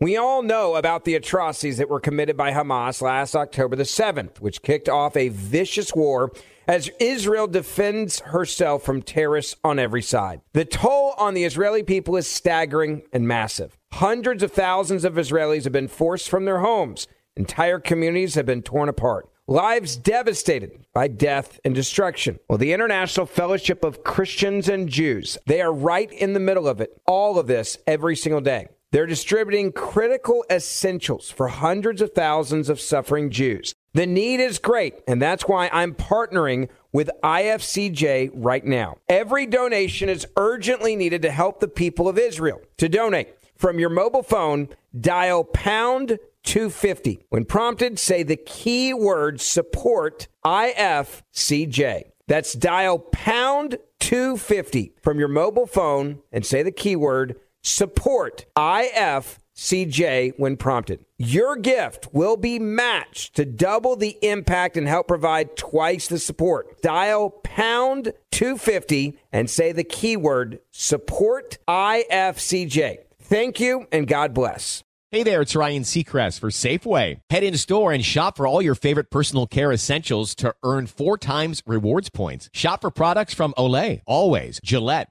We all know about the atrocities that were committed by Hamas last October the 7th, which kicked off a vicious war as Israel defends herself from terrorists on every side. The toll on the Israeli people is staggering and massive. Hundreds of thousands of Israelis have been forced from their homes. Entire communities have been torn apart. Lives devastated by death and destruction. Well, the International Fellowship of Christians and Jews, they are right in the middle of it. All of this every single day. They're distributing critical essentials for hundreds of thousands of suffering Jews. The need is great, and that's why I'm partnering with IFCJ right now. Every donation is urgently needed to help the people of Israel. To donate from your mobile phone, dial pound 250. When prompted, say the keyword support IFCJ. That's dial pound 250 from your mobile phone and say the keyword support IFCJ when prompted. Your gift will be matched to double the impact and help provide twice the support. Dial pound 250 and say the keyword support IFCJ. Thank you and God bless. Hey there, it's Ryan Seacrest for Safeway. Head in store and shop for all your favorite personal care essentials to earn four times rewards points. Shop for products from Olay, Always, Gillette,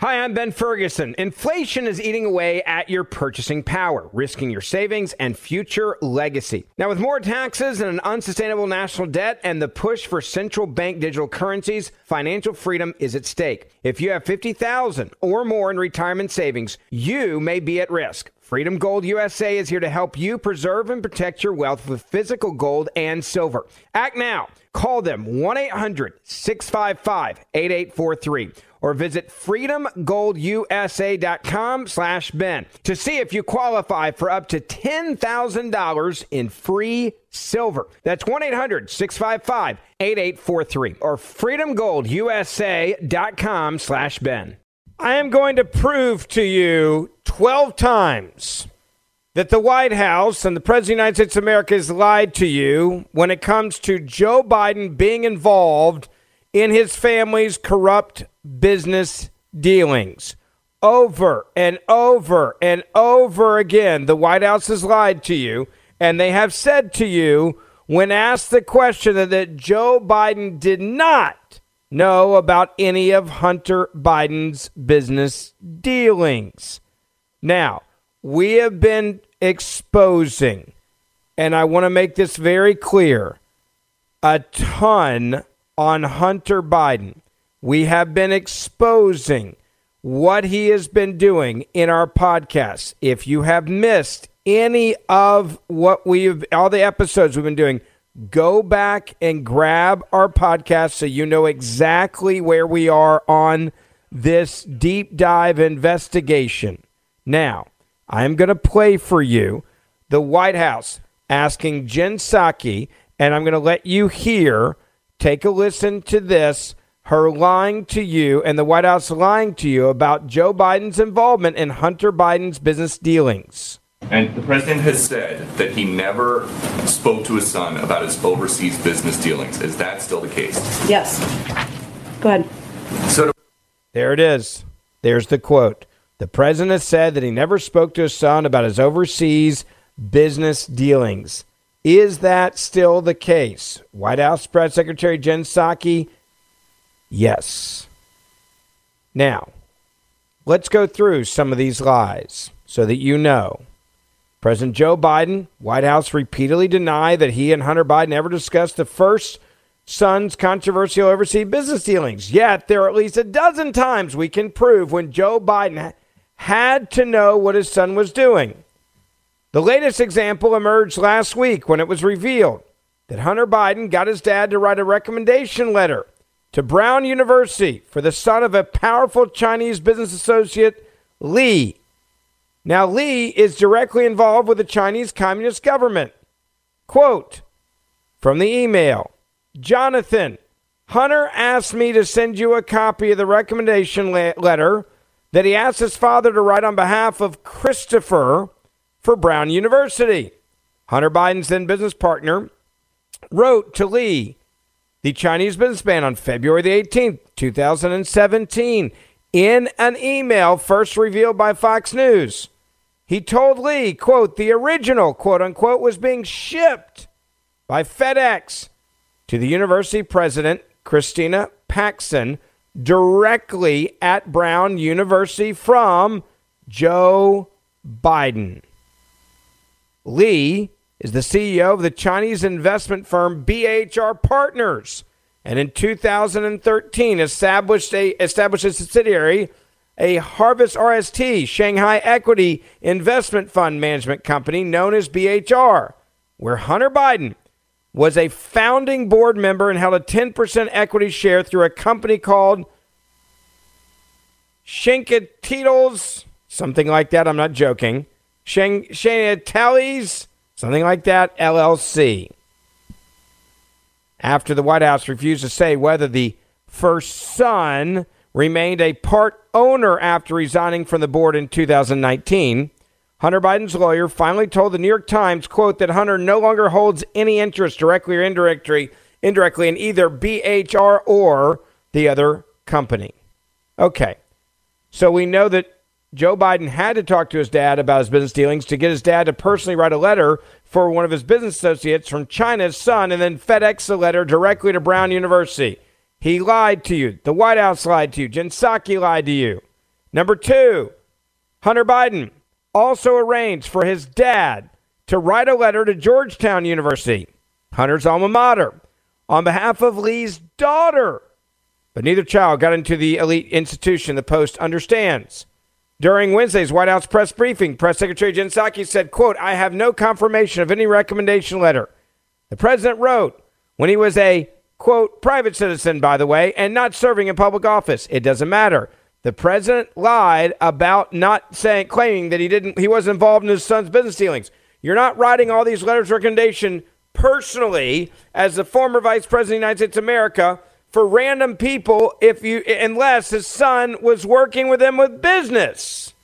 Hi, I'm Ben Ferguson. Inflation is eating away at your purchasing power, risking your savings and future legacy. Now, with more taxes and an unsustainable national debt and the push for central bank digital currencies, financial freedom is at stake. If you have 50,000 or more in retirement savings, you may be at risk. Freedom Gold USA is here to help you preserve and protect your wealth with physical gold and silver. Act now. Call them 1 800 655 8843 or visit freedomgoldusa.com slash Ben to see if you qualify for up to $10,000 in free silver. That's 1-800-655-8843 or freedomgoldusa.com slash Ben. I am going to prove to you 12 times that the White House and the President of the United States of America has lied to you when it comes to Joe Biden being involved in his family's corrupt business dealings. Over and over and over again, the White House has lied to you, and they have said to you, when asked the question that Joe Biden did not know about any of Hunter Biden's business dealings. Now, we have been exposing, and I want to make this very clear, a ton on Hunter Biden. We have been exposing what he has been doing in our podcasts. If you have missed any of what we've, all the episodes we've been doing, go back and grab our podcast so you know exactly where we are on this deep dive investigation. Now, I'm going to play for you the White House asking Jen Psaki, and I'm going to let you hear, take a listen to this, her lying to you and the White House lying to you about Joe Biden's involvement in Hunter Biden's business dealings. And the president has said that he never spoke to his son about his overseas business dealings. Is that still the case? Yes. Go ahead. So, to- There it is. There's the quote. The president has said that he never spoke to his son about his overseas business dealings. Is that still the case? White House Press Secretary Jen Psaki, yes. Now, let's go through some of these lies so that you know. President Joe Biden, White House repeatedly denied that he and Hunter Biden ever discussed the first son's controversial overseas business dealings. Yet, there are at least a dozen times we can prove when Joe Biden had to know what his son was doing. The latest example emerged last week when it was revealed that Hunter Biden got his dad to write a recommendation letter to Brown University for the son of a powerful Chinese business associate, Li. Now, Li is directly involved with the Chinese Communist government. Quote from the email Jonathan, Hunter asked me to send you a copy of the recommendation le- letter that he asked his father to write on behalf of Christopher for Brown University. Hunter Biden's then business partner wrote to Li, the Chinese businessman, on February the 18th, 2017, in an email first revealed by Fox News. He told Li, quote, the original, quote unquote, was being shipped by FedEx to the university president, Christina Paxson, directly at Brown University from Joe Biden. Li is the CEO of the Chinese investment firm BHR Partners, and in 2013 established a established a subsidiary, a Harvest RST Shanghai Equity Investment Fund Management Company known as BHR, where Hunter Biden was a founding board member and held a 10% equity share through a company called Shinkatitles, something like that. I'm not joking. Shang something like that, LLC. After the White House refused to say whether the first son remained a part owner after resigning from the board in 2019, Hunter Biden's lawyer finally told the New York Times, quote, that Hunter no longer holds any interest directly or indirectly, indirectly in either BHR or the other company. Okay. So we know that Joe Biden had to talk to his dad about his business dealings to get his dad to personally write a letter for one of his business associates from China's son and then FedEx the letter directly to Brown University. He lied to you. The White House lied to you. Jen lied to you. Number two, Hunter Biden also arranged for his dad to write a letter to Georgetown University, Hunter's alma mater, on behalf of Li's daughter. But neither child got into the elite institution, the Post understands. During Wednesday's White House press briefing, Press Secretary Jen Psaki said, quote, I have no confirmation of any recommendation letter. The president wrote when he was a, quote, private citizen, by the way, and not serving in public office. It doesn't matter. The president lied about not saying, claiming that he didn't, he wasn't involved in his son's business dealings. You're not writing all these letters of recommendation personally as the former vice president of the United States of America for random people if you unless his son was working with him with business.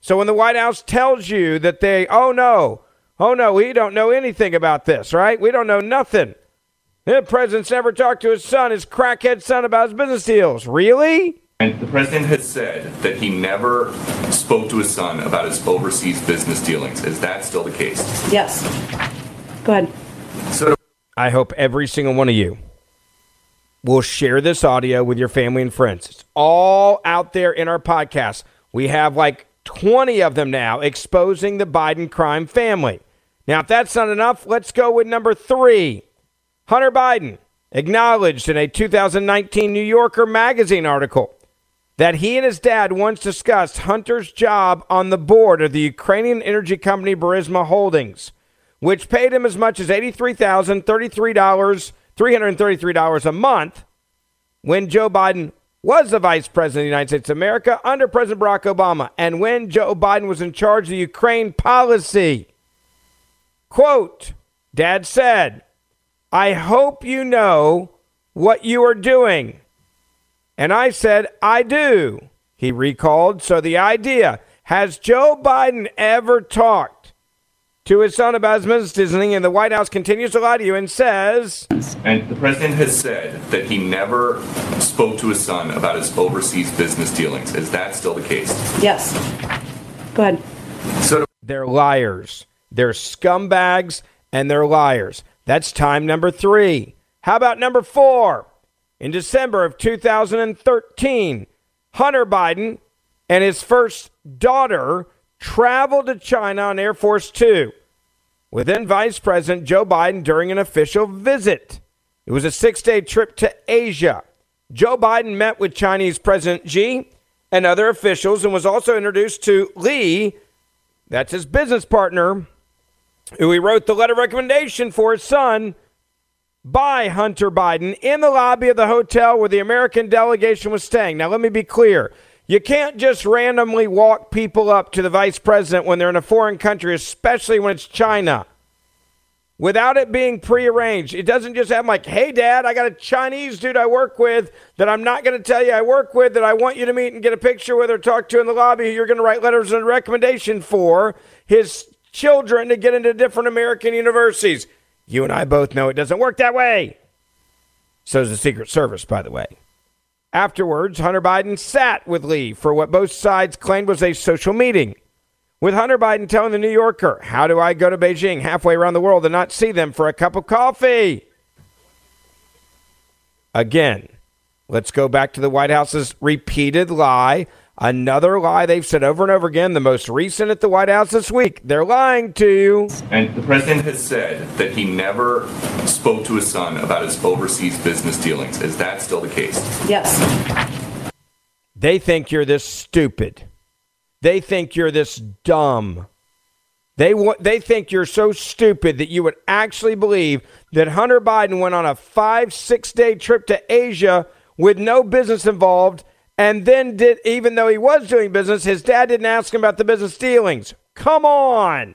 So when the White House tells you that they, oh no, oh no, we don't know anything about this, right? We don't know nothing. The president's never talked to his son, his crackhead son, about his business deals. Really? And the president has said that he never spoke to his son about his overseas business dealings. Is that still the case? Yes. Go ahead. So I hope every single one of you will share this audio with your family and friends. It's all out there in our podcast. We have like 20 of them now exposing the Biden crime family. Now, if that's not enough, let's go with number three. Hunter Biden acknowledged in a 2019 New Yorker magazine article that he and his dad once discussed Hunter's job on the board of the Ukrainian energy company Burisma Holdings, which paid him as much as $83,033, $333 a month when Joe Biden was the vice president of the United States of America under President Barack Obama and when Joe Biden was in charge of the Ukraine policy. Quote, Dad said, I hope you know what you are doing. And I said, I do, he recalled. So the idea has Joe Biden ever talked to his son about his business dealing? And the White House continues to lie to you and says. And the president has said that he never spoke to his son about his overseas business dealings. Is that still the case? Yes. Go ahead. So They're liars. They're scumbags and they're liars. That's time number three. How about number four? In December of 2013, Hunter Biden and his first daughter traveled to China on Air Force Two with then Vice President Joe Biden during an official visit. It was a six day trip to Asia. Joe Biden met with Chinese President Xi and other officials and was also introduced to Li, that's his business partner, who he wrote the letter recommendation for his son by Hunter Biden in the lobby of the hotel where the American delegation was staying. Now, let me be clear. You can't just randomly walk people up to the vice president when they're in a foreign country, especially when it's China without it being prearranged. It doesn't just have like, hey, dad, I got a Chinese dude I work with that I'm not going to tell you I work with that I want you to meet and get a picture with or talk to in the lobby who you're going to write letters of recommendation for his children to get into different American universities. You and I both know it doesn't work that way. So does the Secret Service, by the way. Afterwards, Hunter Biden sat with Li for what both sides claimed was a social meeting with Hunter Biden telling the New Yorker, How do I go to Beijing halfway around the world and not see them for a cup of coffee? Again, let's go back to the White House's repeated lie. Another lie they've said over and over again, the most recent at the White House this week. They're lying to you. And the president has said that he never spoke to his son about his overseas business dealings. Is that still the case? Yes. They think you're this stupid. They think you're this dumb. They want, they think you're so stupid that you would actually believe that Hunter Biden went on a five, six day trip to Asia with no business involved and then did, even though he was doing business, his dad didn't ask him about the business dealings. Come on.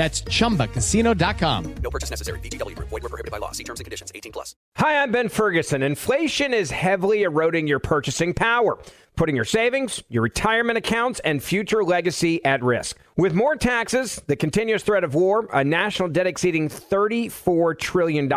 That's chumbacasino.com. No purchase necessary. VGW Group. Void were prohibited by law. See terms and conditions. 18 plus. Hi, I'm Ben Ferguson. Inflation is heavily eroding your purchasing power, putting your savings, your retirement accounts, and future legacy at risk. With more taxes, the continuous threat of war, a national debt exceeding $34 trillion,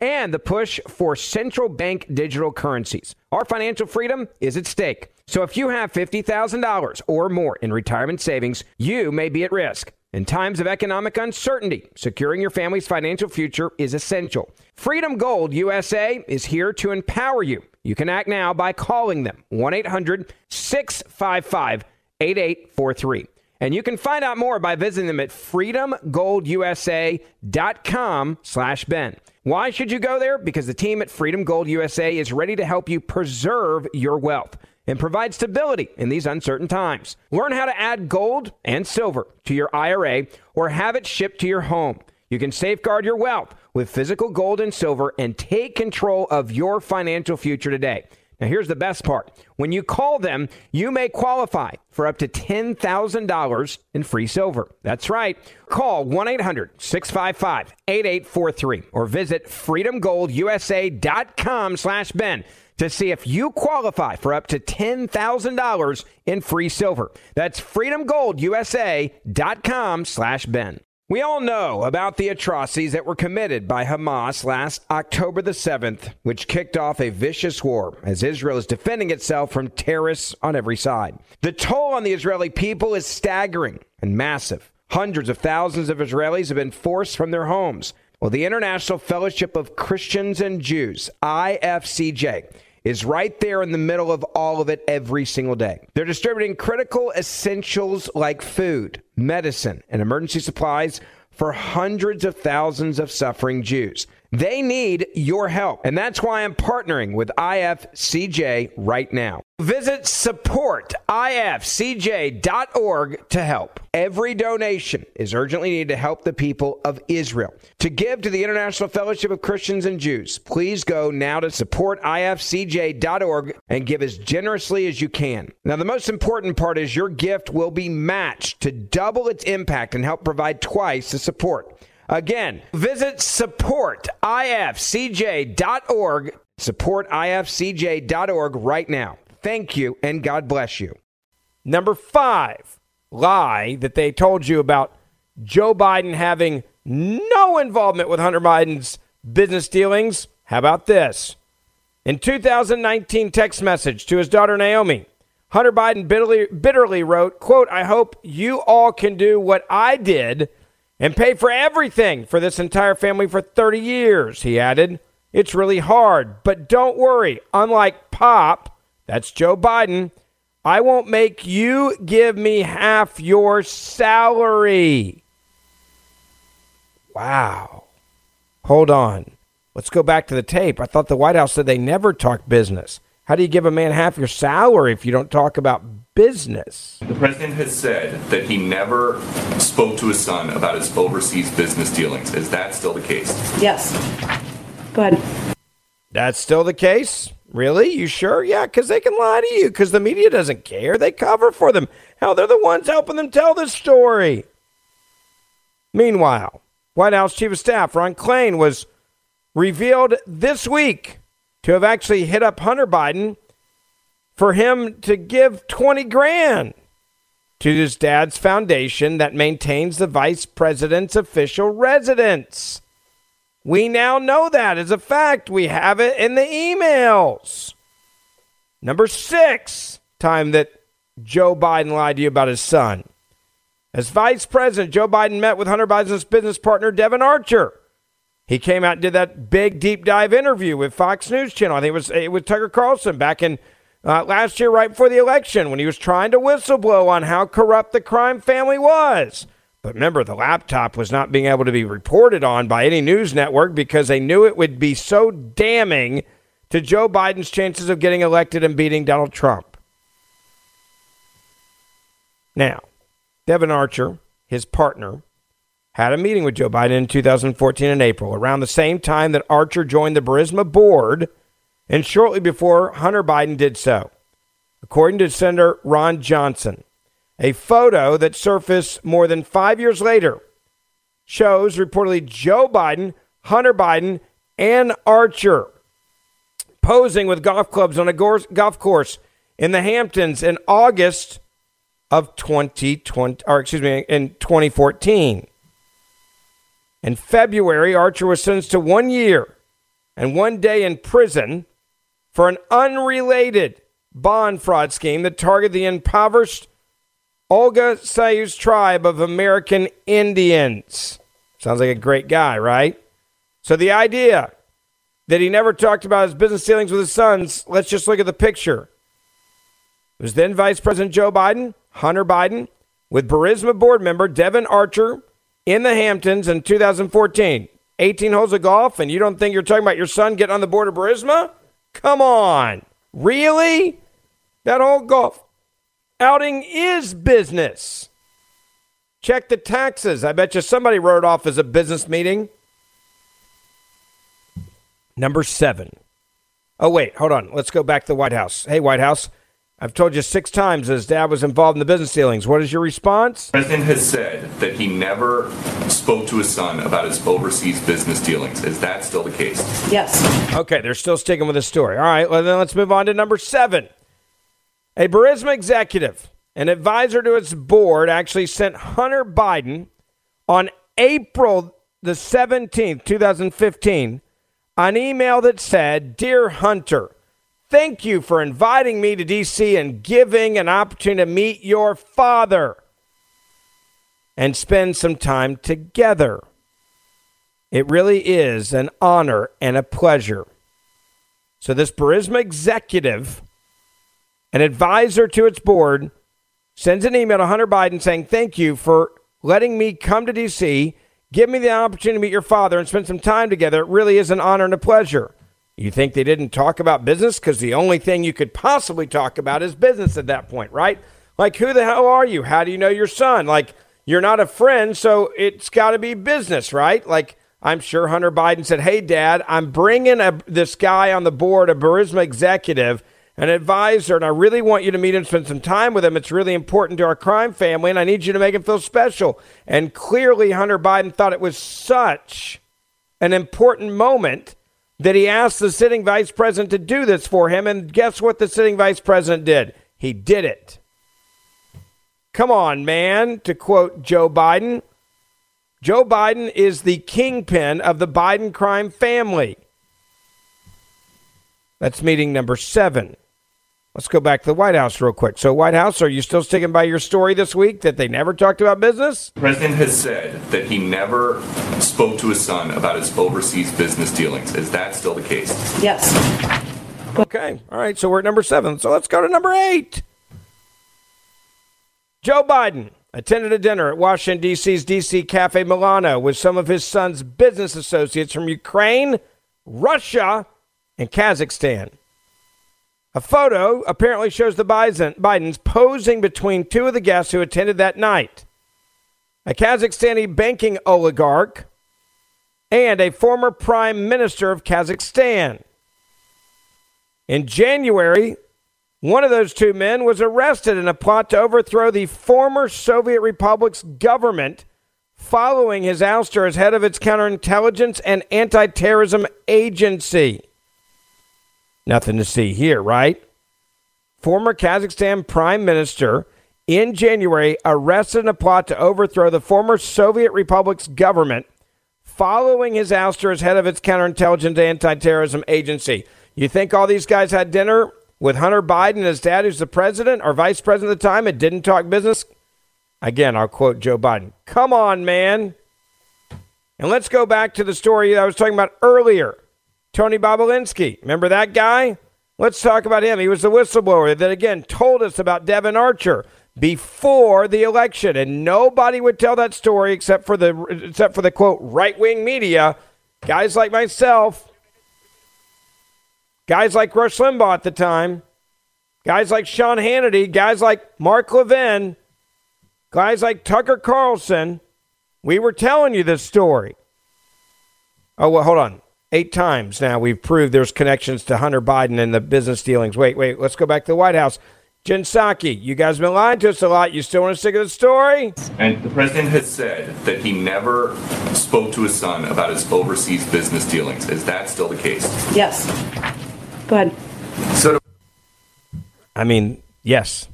and the push for central bank digital currencies, our financial freedom is at stake. So if you have $50,000 or more in retirement savings, you may be at risk. In times of economic uncertainty, securing your family's financial future is essential. Freedom Gold USA is here to empower you. You can act now by calling them 1 800 655 8843. And you can find out more by visiting them at freedomgoldusa.com slash Ben. Why should you go there? Because the team at Freedom Gold USA is ready to help you preserve your wealth and provide stability in these uncertain times. Learn how to add gold and silver to your IRA or have it shipped to your home. You can safeguard your wealth with physical gold and silver and take control of your financial future today. Now, here's the best part. When you call them, you may qualify for up to $10,000 in free silver. That's right. Call 1 800 655 8843 or visit freedomgoldusa.com slash Ben to see if you qualify for up to $10,000 in free silver. That's freedomgoldusa.com slash Ben. We all know about the atrocities that were committed by Hamas last October the 7th, which kicked off a vicious war as Israel is defending itself from terrorists on every side. The toll on the Israeli people is staggering and massive. Hundreds of thousands of Israelis have been forced from their homes. Well, the International Fellowship of Christians and Jews, IFCJ, is right there in the middle of all of it every single day. They're distributing critical essentials like food, medicine, and emergency supplies for hundreds of thousands of suffering Jews. They need your help, and that's why I'm partnering with IFCJ right now. Visit supportifcj.org to help. Every donation is urgently needed to help the people of Israel. To give to the International Fellowship of Christians and Jews, please go now to supportifcj.org and give as generously as you can. Now, the most important part is your gift will be matched to double its impact and help provide twice the support. Again, visit supportifcj.org, supportifcj.org right now. Thank you, and God bless you. Number five lie that they told you about Joe Biden having no involvement with Hunter Biden's business dealings. How about this? In 2019 text message to his daughter Naomi, Hunter Biden bitterly, bitterly wrote, quote, I hope you all can do what I did and pay for everything for this entire family for 30 years, he added. It's really hard, but don't worry. Unlike Pop, that's Joe Biden, I won't make you give me half your salary. Wow. Hold on. Let's go back to the tape. I thought the White House said they never talk business. How do you give a man half your salary if you don't talk about business? The president has said that he never spoke to his son about his overseas business dealings. Is that still the case? Yes. Go ahead. That's still the case? Really? You sure? Yeah, because they can lie to you because the media doesn't care. They cover for them. Hell, they're the ones helping them tell this story. Meanwhile, White House Chief of Staff Ron Klain was revealed this week to have actually hit up Hunter Biden for him to give 20 grand to his dad's foundation that maintains the vice president's official residence. We now know that as a fact. We have it in the emails. Number six time that Joe Biden lied to you about his son. As vice president, Joe Biden met with Hunter Biden's business partner, Devon Archer. He came out and did that big deep dive interview with Fox News Channel. I think it was it was Tucker Carlson back in uh, last year, right before the election, when he was trying to whistleblow on how corrupt the crime family was. But remember, the laptop was not being able to be reported on by any news network because they knew it would be so damning to Joe Biden's chances of getting elected and beating Donald Trump. Now, Devon Archer, his partner, had a meeting with Joe Biden in 2014 in April, around the same time that Archer joined the Burisma board and shortly before Hunter Biden did so. According to Senator Ron Johnson, a photo that surfaced more than five years later shows reportedly Joe Biden, Hunter Biden, and Archer posing with golf clubs on a golf course in the Hamptons in August of 2020, or excuse me, in 2014. In February, Archer was sentenced to one year and one day in prison for an unrelated bond fraud scheme that targeted the impoverished Oglala Sioux tribe of American Indians. Sounds like a great guy, right? So the idea that he never talked about his business dealings with his sons, let's just look at the picture. It was then Vice President Joe Biden, Hunter Biden, with Burisma board member Devon Archer in the Hamptons in 2014. 18 holes of golf, and you don't think you're talking about your son getting on the board of Burisma? Come on. Really? That whole golf outing is business. Check the taxes. I bet you somebody wrote off as a business meeting. Number seven. Oh, wait, hold on. Let's go back to the White House. Hey, White House. I've told you six times his dad was involved in the business dealings. What is your response? The president has said that he never spoke to his son about his overseas business dealings. Is that still the case? Yes. Okay, they're still sticking with the story. All right, well, then let's move on to number seven. A Burisma executive, an advisor to its board, actually sent Hunter Biden on April the 17th, 2015, an email that said, Dear Hunter, Thank you for inviting me to DC and giving an opportunity to meet your father and spend some time together. It really is an honor and a pleasure. So, this Burisma executive, an advisor to its board, sends an email to Hunter Biden saying, Thank you for letting me come to DC, Give me the opportunity to meet your father and spend some time together. It really is an honor and a pleasure. You think they didn't talk about business? Because the only thing you could possibly talk about is business at that point, right? Like, who the hell are you? How do you know your son? Like, you're not a friend, so it's got to be business, right? Like, I'm sure Hunter Biden said, Hey, Dad, I'm bringing a, this guy on the board, a Burisma executive, an advisor, and I really want you to meet him, spend some time with him. It's really important to our crime family, and I need you to make him feel special. And clearly, Hunter Biden thought it was such an important moment that he asked the sitting vice president to do this for him. And guess what the sitting vice president did? He did it. Come on, man, to quote Joe Biden. Joe Biden is the kingpin of the Biden crime family. That's meeting number seven. Let's go back to the White House real quick. So, White House, are you still sticking by your story this week that they never talked about business? The president has said that he never spoke to his son about his overseas business dealings. Is that still the case? Yes. Okay. All right. So we're at number seven. So let's go to number eight. Joe Biden attended a dinner at Washington, D.C.'s D.C. Cafe Milano with some of his son's business associates from Ukraine, Russia, and Kazakhstan. A photo apparently shows the Biden, Bidens posing between two of the guests who attended that night a Kazakhstani banking oligarch and a former prime minister of Kazakhstan. In January, one of those two men was arrested in a plot to overthrow the former Soviet Republic's government following his ouster as head of its counterintelligence and anti terrorism agency. Nothing to see here, right? Former Kazakhstan Prime Minister in January arrested in a plot to overthrow the former Soviet Republic's government following his ouster as head of its counterintelligence anti terrorism agency. You think all these guys had dinner with Hunter Biden and his dad, who's the president or vice president at the time, and didn't talk business? Again, I'll quote Joe Biden. Come on, man. And let's go back to the story I was talking about earlier. Tony Bobulinski. Remember that guy? Let's talk about him. He was the whistleblower that, again, told us about Devon Archer before the election. And nobody would tell that story except for the, except for the quote, right wing media. Guys like myself, guys like Rush Limbaugh at the time, guys like Sean Hannity, guys like Mark Levin, guys like Tucker Carlson. We were telling you this story. Oh, well, hold on. Eight times now we've proved there's connections to Hunter Biden and the business dealings. Wait, wait, let's go back to the White House. Jen Psaki, you guys have been lying to us a lot. You still want to stick to the story? And the president has said that he never spoke to his son about his overseas business dealings. Is that still the case? Yes. Go ahead. So, I mean, yes.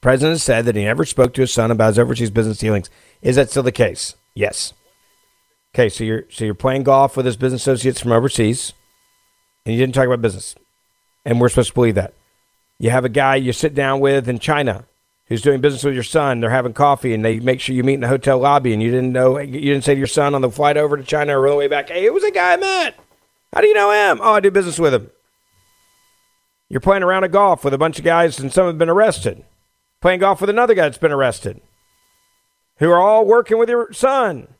President said that he never spoke to his son about his overseas business dealings. Is that still the case? Yes. Okay, so you're so you're playing golf with his business associates from overseas, and you didn't talk about business, and we're supposed to believe that. You have a guy you sit down with in China who's doing business with your son. They're having coffee, and they make sure you meet in the hotel lobby, and you didn't know you didn't say to your son on the flight over to China or on the way back, "Hey, it was a guy I met. How do you know him? Oh, I do business with him." You're playing around a golf with a bunch of guys, and some have been arrested. Playing golf with another guy that's been arrested, who are all working with your son.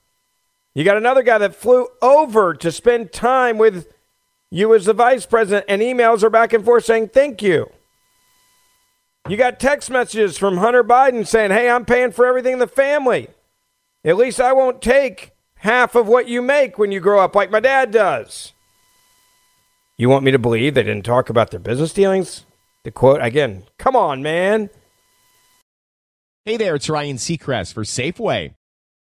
You got another guy that flew over to spend time with you as the vice president, and emails are back and forth saying thank you. You got text messages from Hunter Biden saying, hey, I'm paying for everything in the family. At least I won't take half of what you make when you grow up, like my dad does. You want me to believe they didn't talk about their business dealings? The quote again, come on, man. Hey there, it's Ryan Seacrest for Safeway.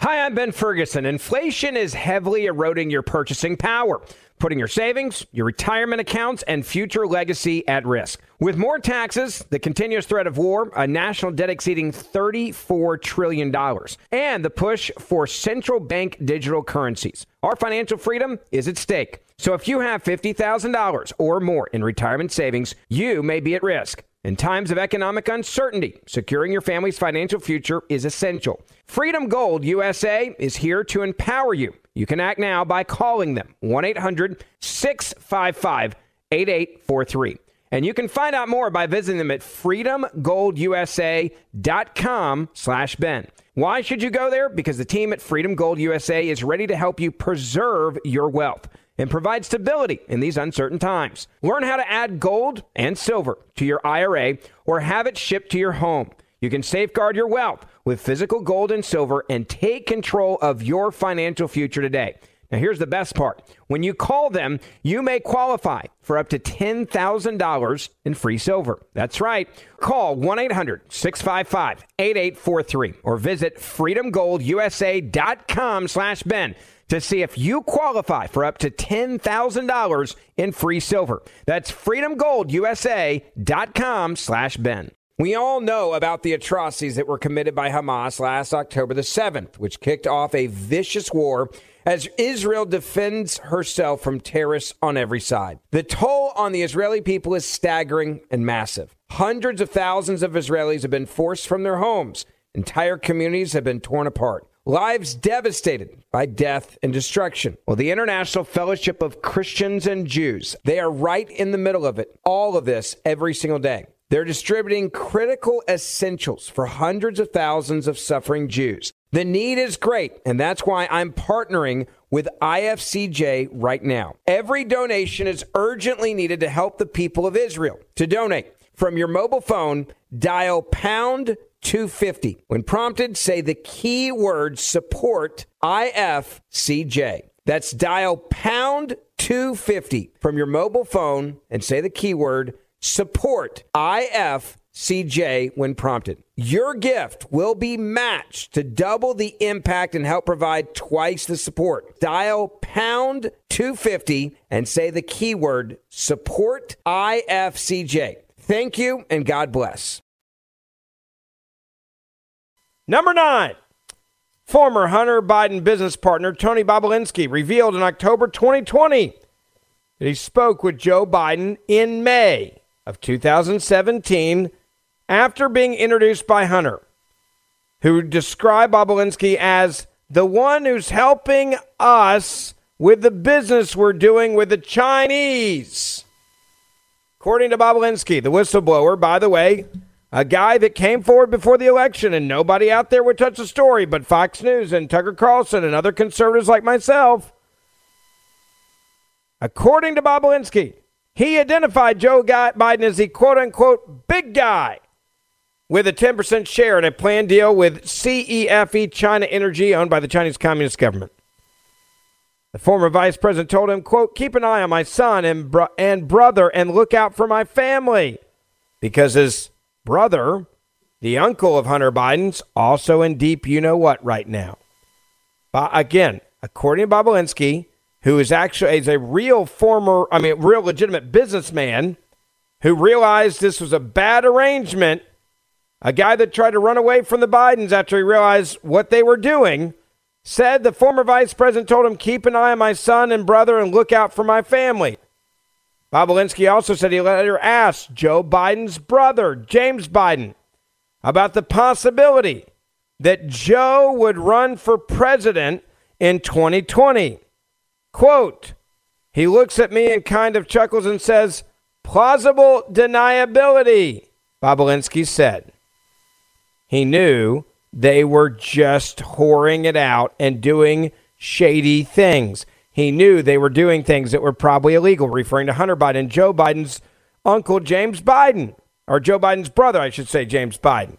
Hi, I'm Ben Ferguson. Inflation is heavily eroding your purchasing power, putting your savings, your retirement accounts, and future legacy at risk. With more taxes, the continuous threat of war, a national debt exceeding $34 trillion, and the push for central bank digital currencies, our financial freedom is at stake. So if you have $50,000 or more in retirement savings, you may be at risk. In times of economic uncertainty, securing your family's financial future is essential. Freedom Gold USA is here to empower you. You can act now by calling them 1 800 655 8843. And you can find out more by visiting them at freedomgoldusa.com slash Ben. Why should you go there? Because the team at Freedom Gold USA is ready to help you preserve your wealth and provide stability in these uncertain times. Learn how to add gold and silver to your IRA or have it shipped to your home. You can safeguard your wealth with physical gold and silver and take control of your financial future today. Now, here's the best part. When you call them, you may qualify for up to $10,000 in free silver. That's right. Call 1 800 655 8843 or visit freedomgoldusa.com slash Ben to see if you qualify for up to $10,000 in free silver. That's freedomgoldusa.com slash Ben. We all know about the atrocities that were committed by Hamas last October the 7th, which kicked off a vicious war as Israel defends herself from terrorists on every side. The toll on the Israeli people is staggering and massive. Hundreds of thousands of Israelis have been forced from their homes. Entire communities have been torn apart. Lives devastated by death and destruction. Well, the International Fellowship of Christians and Jews, they are right in the middle of it. All of this every single day. They're distributing critical essentials for hundreds of thousands of suffering Jews. The need is great, and that's why I'm partnering with IFCJ right now. Every donation is urgently needed to help the people of Israel. To donate from your mobile phone, dial pound 250. When prompted, say the keyword support IFCJ. That's dial pound 250 from your mobile phone and say the keyword support IFCJ when prompted. Your gift will be matched to double the impact and help provide twice the support. Dial pound 250 and say the keyword support IFCJ. Thank you and God bless. Number nine. Former Hunter Biden business partner Tony Bobulinski revealed in October 2020 that he spoke with Joe Biden in May of 2017 after being introduced by Hunter, who described Bobulinski as the one who's helping us with the business we're doing with the Chinese. According to Bobulinski, the whistleblower, by the way, a guy that came forward before the election and nobody out there would touch the story but Fox News and Tucker Carlson and other conservatives like myself. According to Bobulinski, he identified Joe Biden as the quote unquote big guy with a 10% share in a planned deal with CEFC China Energy owned by the Chinese Communist government. The former vice president told him, quote, keep an eye on my son and, bro- and brother and look out for my family. Because his brother, the uncle of Hunter Biden's, also in deep you know what right now. But again, according to Bobulinski, who is actually is a real former, I mean, real legitimate businessman who realized this was a bad arrangement, a guy that tried to run away from the Bidens after he realized what they were doing, said the former vice president told him, Keep an eye on my son and brother and look out for my family. Bobulinski also said he later asked Joe Biden's brother, James Biden, about the possibility that Joe would run for president in 2020. Quote, he looks at me and kind of chuckles and says, plausible deniability, Bobulinski said. He knew they were just whoring it out and doing shady things. He knew they were doing things that were probably illegal, referring to Hunter Biden, Joe Biden's uncle, James Biden, or Joe Biden's brother, I should say, James Biden.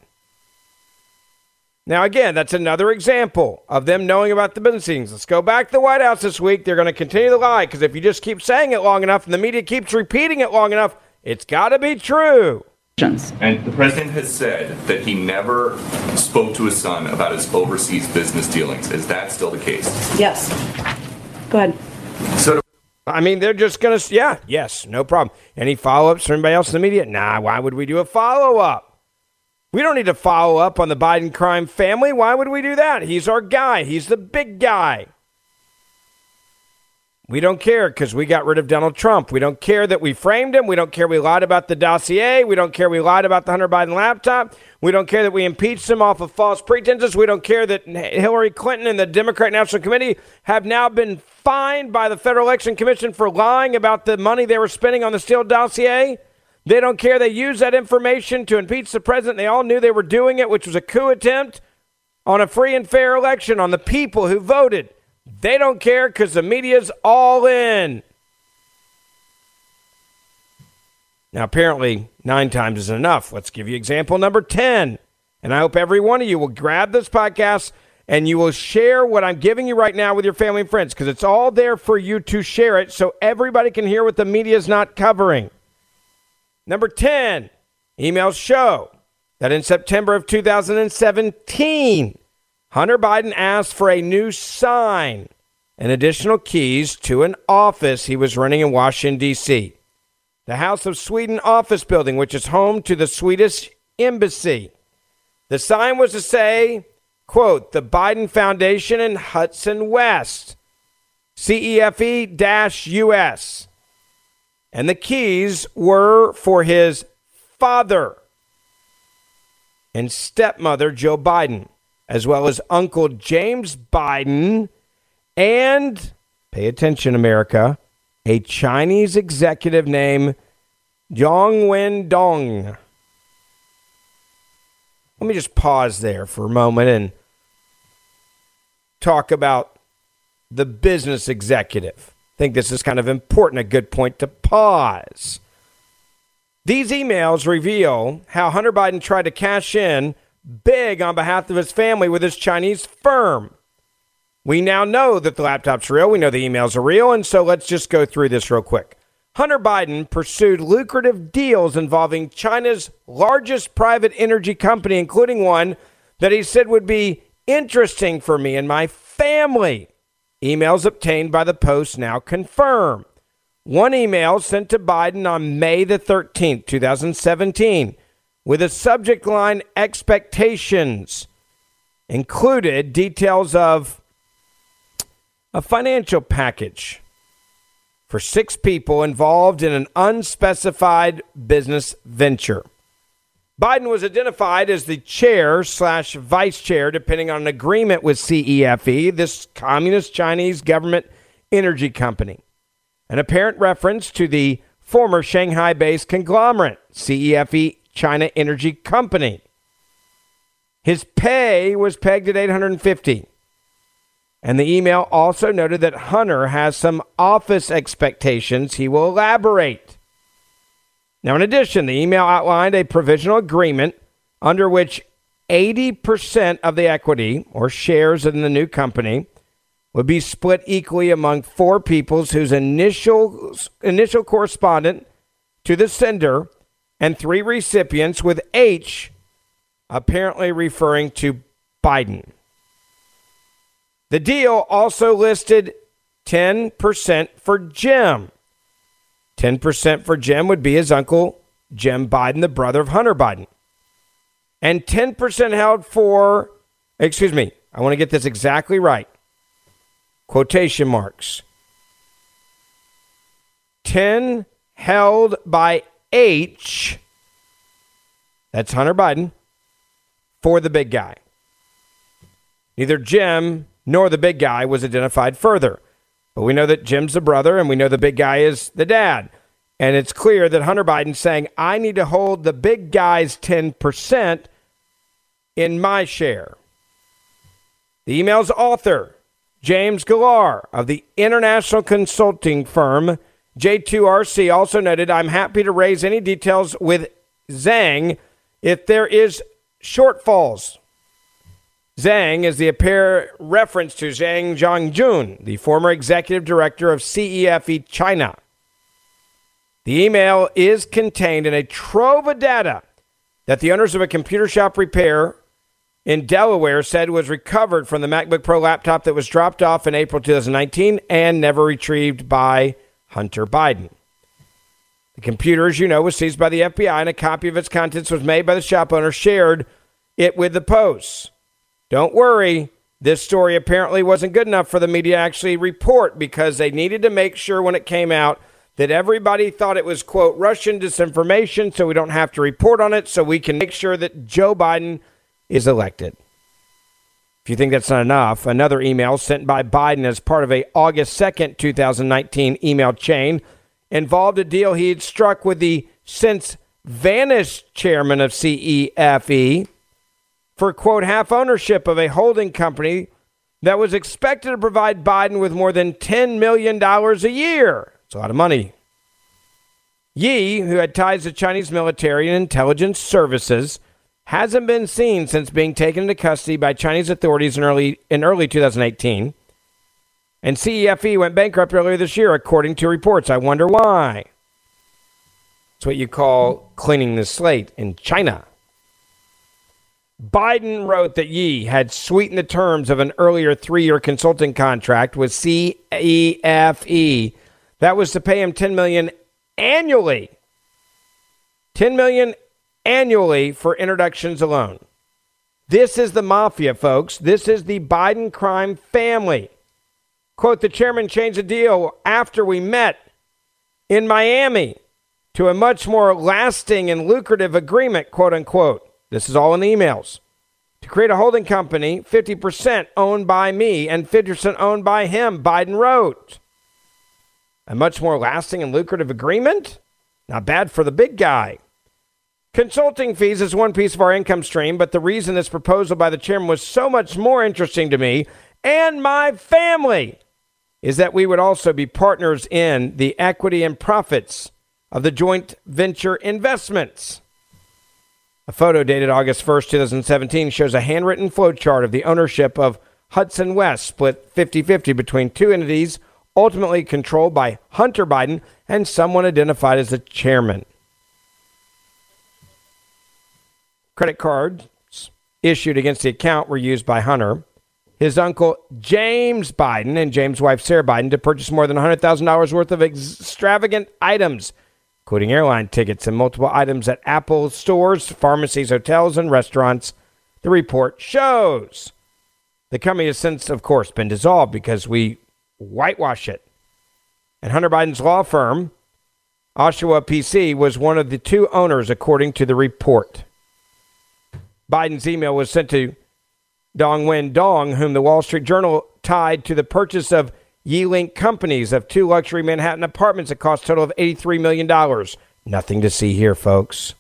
Now, again, that's another example of them knowing about the business meetings. Let's go back to the White House this week. They're going to continue to lie because if you just keep saying it long enough and the media keeps repeating it long enough, it's got to be true. And the president has said that he never spoke to his son about his overseas business dealings. Is that still the case? Yes. Go ahead. So, I mean, they're just going to, yeah, yes, no problem. Any follow ups from anybody else in the media? Nah, why would we do a follow up? We don't need to follow up on the Biden crime family. Why would we do that? He's our guy, he's the big guy. We don't care because we got rid of Donald Trump. We don't care that we framed him. We don't care we lied about the dossier. We don't care we lied about the Hunter Biden laptop. We don't care that we impeached him off of false pretenses. We don't care that Hillary Clinton and the Democrat National Committee have now been fined by the Federal Election Commission for lying about the money they were spending on the Steele dossier. They don't care. They used that information to impeach the president. They all knew they were doing it, which was a coup attempt on a free and fair election on the people who voted. They don't care because the media's all in. Now, apparently, nine times is enough. Let's give you example number 10. And I hope every one of you will grab this podcast and you will share what I'm giving you right now with your family and friends because it's all there for you to share it so everybody can hear what the media is not covering. Number 10, emails show that in September of 2017, Hunter Biden asked for a new sign and additional keys to an office he was running in Washington, D.C. The House of Sweden office building, which is home to the Swedish embassy. The sign was to say, quote, the Biden Foundation in Hudson West, CEFC US. And the keys were for his father and stepmother, Joe Biden as well as Uncle James Biden, and pay attention, America, a Chinese executive named Gongwen Dong. Let me just pause there for a moment and talk about the business executive. I think this is kind of important, a good point to pause. These emails reveal how Hunter Biden tried to cash in big on behalf of his family with his Chinese firm. We now know that the laptop's real. We know the emails are real. And so let's just go through this real quick. Hunter Biden pursued lucrative deals involving China's largest private energy company, including one that he said would be interesting for me and my family. Emails obtained by the Post now confirm. One email sent to Biden on May the 13th, 2017 with a subject line expectations included details of a financial package for six people involved in an unspecified business venture. Biden was identified as the chair slash vice chair, depending on an agreement with CEFC, this communist Chinese government energy company. An apparent reference to the former Shanghai based conglomerate, CEFC China Energy Company. His pay was pegged at 850. And the email also noted that Hunter has some office expectations he will elaborate. Now, in addition, the email outlined a provisional agreement under which 80% of the equity or shares in the new company would be split equally among four peoples whose initial initial correspondent to the sender and three recipients, with H apparently referring to Biden. The deal also listed 10% for Jim. 10% for Jim would be his uncle, Jim Biden, the brother of Hunter Biden. And 10% held for, excuse me, I want to get this exactly right. Quotation marks. 10 held by H, that's Hunter Biden, for the big guy. Neither Jim nor the big guy was identified further. But we know that Jim's the brother and we know the big guy is the dad. And it's clear that Hunter Biden's saying, I need to hold the big guy's 10% in my share. The email's author, James Gilliar of the international consulting firm J2RC also noted, I'm happy to raise any details with Zhang if there is shortfalls. Zhang is the apparent reference to Zhang Zhongjun, the former executive director of CEFC China. The email is contained in a trove of data that the owners of a computer shop repair in Delaware said was recovered from the MacBook Pro laptop that was dropped off in April 2019 and never retrieved by Hunter Biden. The computer, as you know, was seized by the FBI and a copy of its contents was made by the shop owner, shared it with the Post. Don't worry, this story apparently wasn't good enough for the media to actually report because they needed to make sure when it came out that everybody thought it was, quote, Russian disinformation, so we don't have to report on it, so we can make sure that Joe Biden is elected. If you think that's not enough, another email sent by Biden as part of a August 2nd, 2019 email chain involved a deal he had struck with the since vanished chairman of CEFC for, quote, half ownership of a holding company that was expected to provide Biden with more than $10 million a year. It's a lot of money. Yi, who had ties to Chinese military and intelligence services, hasn't been seen since being taken into custody by Chinese authorities in early, in early 2018. And CEFC went bankrupt earlier this year, according to reports. I wonder why. It's what you call cleaning the slate in China. Biden wrote that Yi had sweetened the terms of an earlier three year consulting contract with CEFC that was to pay him 10 million annually. 10 million annually for introductions alone. This is the mafia, folks. This is the Biden crime family. Quote, the chairman changed the deal after we met in Miami to a much more lasting and lucrative agreement, quote unquote. This is all in the emails. To create a holding company, 50% owned by me and 50% owned by him, Biden wrote. A much more lasting and lucrative agreement? Not bad for the big guy. Consulting fees is one piece of our income stream, but the reason this proposal by the chairman was so much more interesting to me and my family is that we would also be partners in the equity and profits of the joint venture investments. A photo dated August 1st, 2017 shows a handwritten flowchart of the ownership of Hudson West, split 50 50 between two entities, ultimately controlled by Hunter Biden and someone identified as the chairman. Credit cards issued against the account were used by Hunter, his uncle James Biden, and James' wife Sarah Biden to purchase more than $100,000 worth of extravagant items including airline tickets and multiple items at Apple stores, pharmacies, hotels, and restaurants, the report shows. The company has since, of course, been dissolved because we whitewash it. And Hunter Biden's law firm, Owasco PC, was one of the two owners, according to the report. Biden's email was sent to Gongwen Dong, whom the Wall Street Journal tied to the purchase of Yi-Link companies of two luxury Manhattan apartments that cost a total of $83 million. Nothing to see here, folks.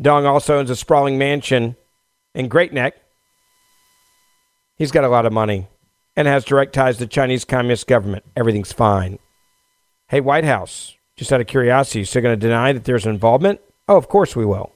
Dong also owns a sprawling mansion in Great Neck. He's got a lot of money and has direct ties to the Chinese Communist government. Everything's fine. Hey, White House, just out of curiosity, you still going to deny that there's involvement? Oh, of course we will.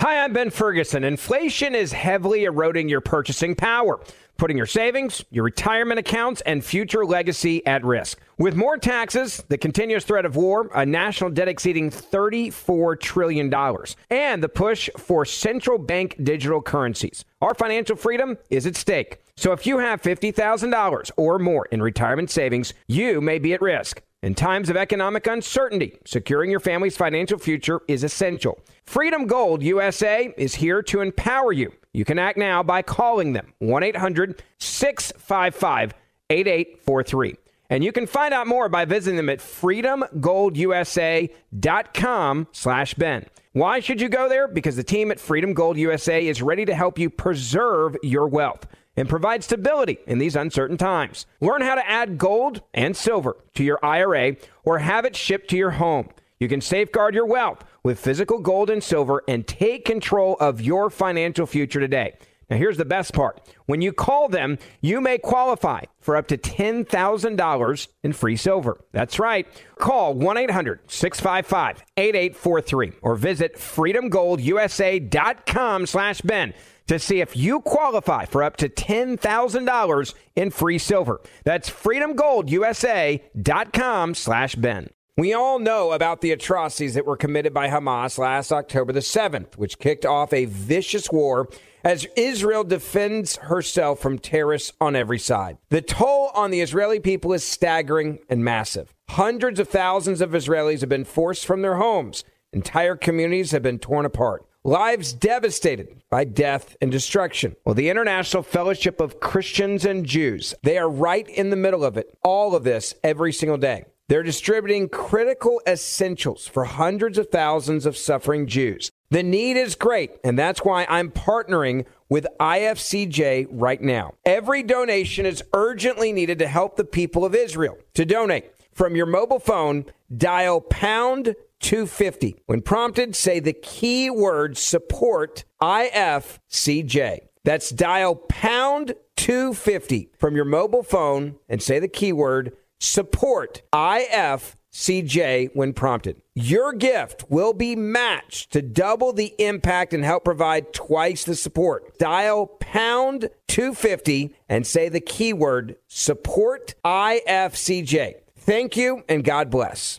Hi, I'm Ben Ferguson. Inflation is heavily eroding your purchasing power, putting your savings, your retirement accounts, and future legacy at risk. With more taxes, the continuous threat of war, a national debt exceeding $34 trillion, and the push for central bank digital currencies, our financial freedom is at stake. So if you have $50,000 or more in retirement savings, you may be at risk. In times of economic uncertainty, securing your family's financial future is essential. Freedom Gold USA is here to empower you. You can act now by calling them 1 800 655 8843. And you can find out more by visiting them at freedomgoldusa.com slash Ben. Why should you go there? Because the team at Freedom Gold USA is ready to help you preserve your wealth and provide stability in these uncertain times. Learn how to add gold and silver to your IRA or have it shipped to your home. You can safeguard your wealth with physical gold and silver and take control of your financial future today. Now, here's the best part. When you call them, you may qualify for up to $10,000 in free silver. That's right. Call 1 800 655 8843 or visit freedomgoldusa.com slash Ben to see if you qualify for up to $10,000 in free silver. That's freedomgoldusa.com slash Ben. We all know about the atrocities that were committed by Hamas last October the 7th, which kicked off a vicious war as Israel defends herself from terrorists on every side. The toll on the Israeli people is staggering and massive. Hundreds of thousands of Israelis have been forced from their homes. Entire communities have been torn apart. Lives devastated by death and destruction. Well, the International Fellowship of Christians and Jews, they are right in the middle of it. All of this every single day. They're distributing critical essentials for hundreds of thousands of suffering Jews. The need is great, and that's why I'm partnering with IFCJ right now. Every donation is urgently needed to help the people of Israel. To donate from your mobile phone, dial pound 250. When prompted, say the keyword support IFCJ. That's dial pound 250 from your mobile phone and say the keyword support IFCJ when prompted. Your gift will be matched to double the impact and help provide twice the support. Dial pound 250 and say the keyword support IFCJ. Thank you and God bless.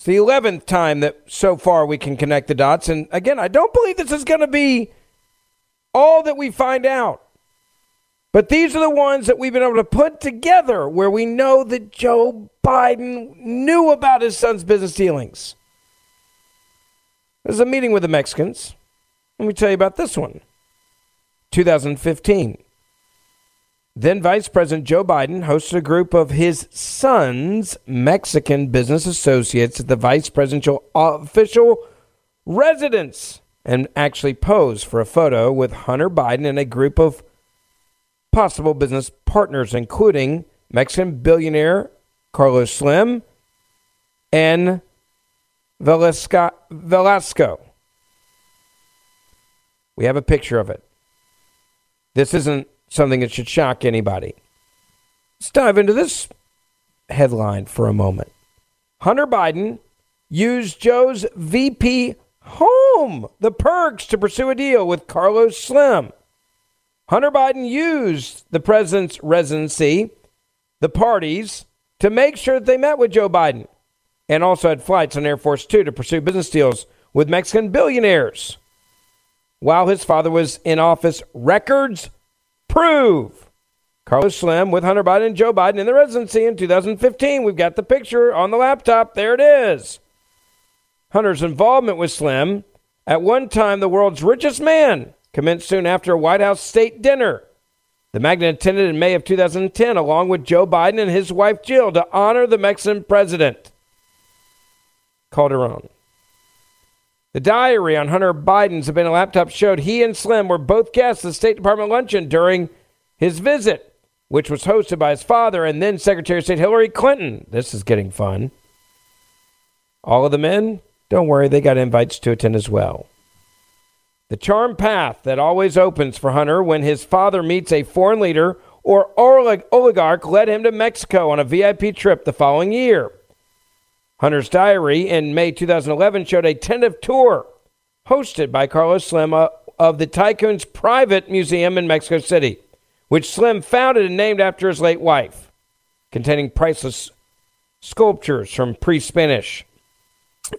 It's the 11th time that so far we can connect the dots. And again, I don't believe this is going to be all that we find out. But these are the ones that we've been able to put together where we know that Joe Biden knew about his son's business dealings. There's a meeting with the Mexicans. Let me tell you about this one 2015. Then Vice President Joe Biden hosted a group of his son's Mexican business associates at the vice presidential official residence and actually posed for a photo with Hunter Biden and a group of possible business partners, including Mexican billionaire Carlos Slim and Velasco. Velasco. We have a picture of it. This isn't something that should shock anybody. Let's dive into this headline for a moment. Hunter Biden used Joe's VP home, the perks, to pursue a deal with Carlos Slim. Hunter Biden used the president's residency, the parties, to make sure that they met with Joe Biden and also had flights on Air Force Two to pursue business deals with Mexican billionaires. While his father was in office, records prove. Carlos Slim with Hunter Biden and Joe Biden in the residency in 2015. We've got the picture on the laptop. There it is. Hunter's involvement with Slim, at one time the world's richest man, commenced soon after a White House state dinner. The magnate attended in May of 2010 along with Joe Biden and his wife Jill to honor the Mexican president. Calderon. The diary on Hunter Biden's Havana laptop showed he and Slim were both guests at the State Department luncheon during his visit, which was hosted by his father and then Secretary of State Hillary Clinton. This is getting fun. All of the men, don't worry, they got invites to attend as well. The charm path that always opens for Hunter when his father meets a foreign leader or oligarch led him to Mexico on a VIP trip the following year. Hunter's diary in May 2011 showed a tentative tour hosted by Carlos Slim of the tycoon's private museum in Mexico City, which Slim founded and named after his late wife, containing priceless sculptures from pre Spanish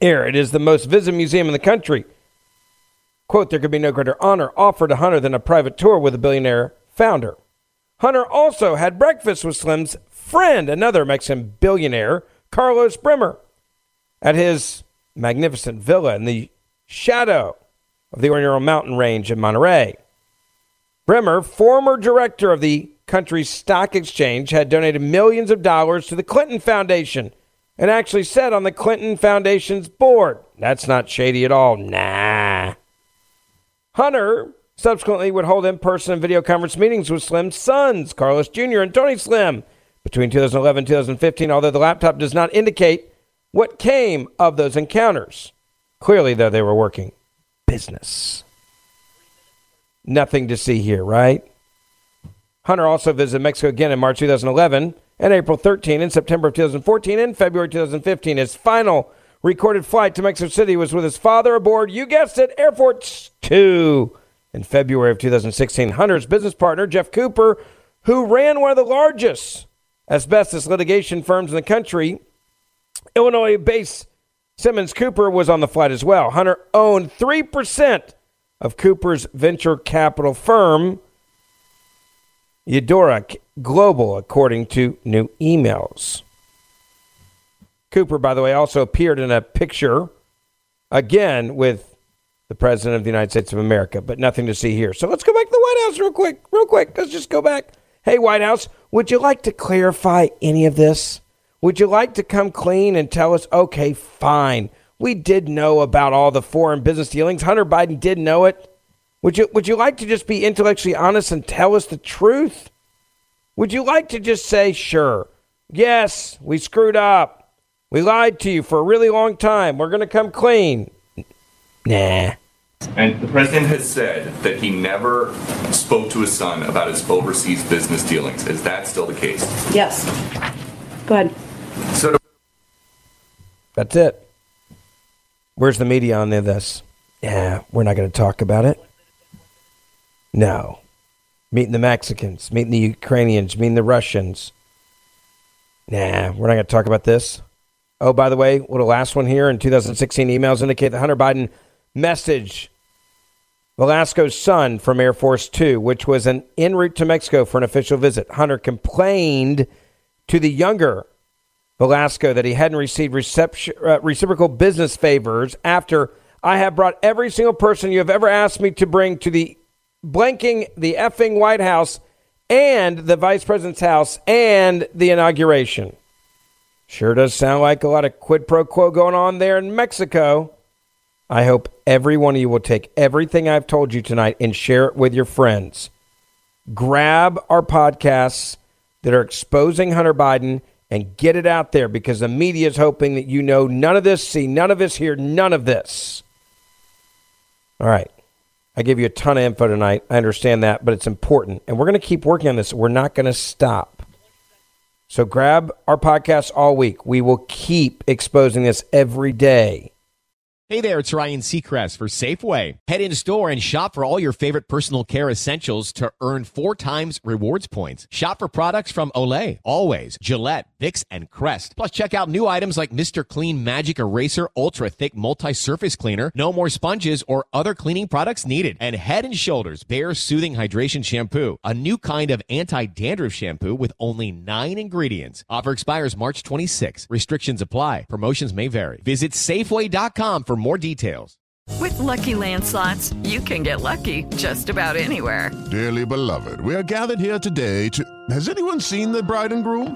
era. It is the most visited museum in the country. Quote, there could be no greater honor offered to Hunter than a private tour with a billionaire founder. Hunter also had breakfast with Slim's friend, another Mexican billionaire, Carlos Bremer, at his magnificent villa in the shadow of the Oroño mountain range in Monterrey. Bremer, former director of the country's stock exchange, had donated millions of dollars to the Clinton Foundation and actually sat on the Clinton Foundation's board. That's not shady at all. Nah. Hunter subsequently would hold in person and video conference meetings with Slim's sons, Carlos Jr. and Tony Slim, between 2011 and 2015, although the laptop does not indicate what came of those encounters. Clearly, though, they were working business. Nothing to see here, right? Hunter also visited Mexico again in March 2011 and April 13 in September of 2014 and February 2015. His final recorded flight to Mexico City was with his father aboard, you guessed it, Air Force Two. In February of 2016, Hunter's business partner, Jeff Cooper, who ran one of the largest asbestos litigation firms in the country, Illinois based Simmons Cooper, was on the flight as well. Hunter owned 3% of Cooper's venture capital firm, Eudora Global, according to new emails. Cooper, by the way, also appeared in a picture again with the President of the United States of America, but nothing to see here. So let's go back to the White House real quick. Real quick. Let's just go back. Hey, White House, would you like to clarify any of this? Would you like to come clean and tell us, okay, fine. We did know about all the foreign business dealings. Hunter Biden did know it. Would you would you like to just be intellectually honest and tell us the truth? Would you like to just say, sure, yes, we screwed up. We lied to you for a really long time. We're going to come clean. Nah. And the president has said that he never spoke to his son about his overseas business dealings. Is that still the case? Yes. Go ahead. So That's it. Where's the media on this? Yeah, we're not going to talk about it. No. Meeting the Mexicans, meeting the Ukrainians, meeting the Russians. Nah, we're not going to talk about this. Oh, by the way, little last one here in 2016 emails indicate that Hunter Biden messaged Velasco's son from Air Force Two, which was an en route to Mexico for an official visit. Hunter complained to the younger Velasco that he hadn't received uh, reciprocal business favors after I have brought every single person you have ever asked me to bring to the blanking the effing White House and the vice president's house and the inauguration. Sure does sound like a lot of quid pro quo going on there in Mexico. I hope every one of you will take everything I've told you tonight and share it with your friends. Grab our podcasts that are exposing Hunter Biden and get it out there because the media is hoping that you know none of this, see none of this, hear none of this. All right. I gave you a ton of info tonight. I understand that, but it's important. And we're going to keep working on this. We're not going to stop. So grab our podcast all week. We will keep exposing this every day. Hey there, it's Ryan Seacrest for Safeway. Head in store and shop for all your favorite personal care essentials to earn four times rewards points. Shop for products from Olay, Always, Gillette, Vicks, and Crest. Plus, check out new items like Mr. Clean Magic Eraser Ultra Thick Multi-Surface Cleaner. No more sponges or other cleaning products needed. And Head and Shoulders Bare Soothing Hydration Shampoo, a new kind of anti-dandruff shampoo with only nine ingredients. Offer expires March 26. Restrictions apply. Promotions may vary. Visit Safeway.com for more details. With Lucky Land slots, you can get lucky just about anywhere. Dearly beloved, we are gathered here today to. Has anyone seen the bride and groom?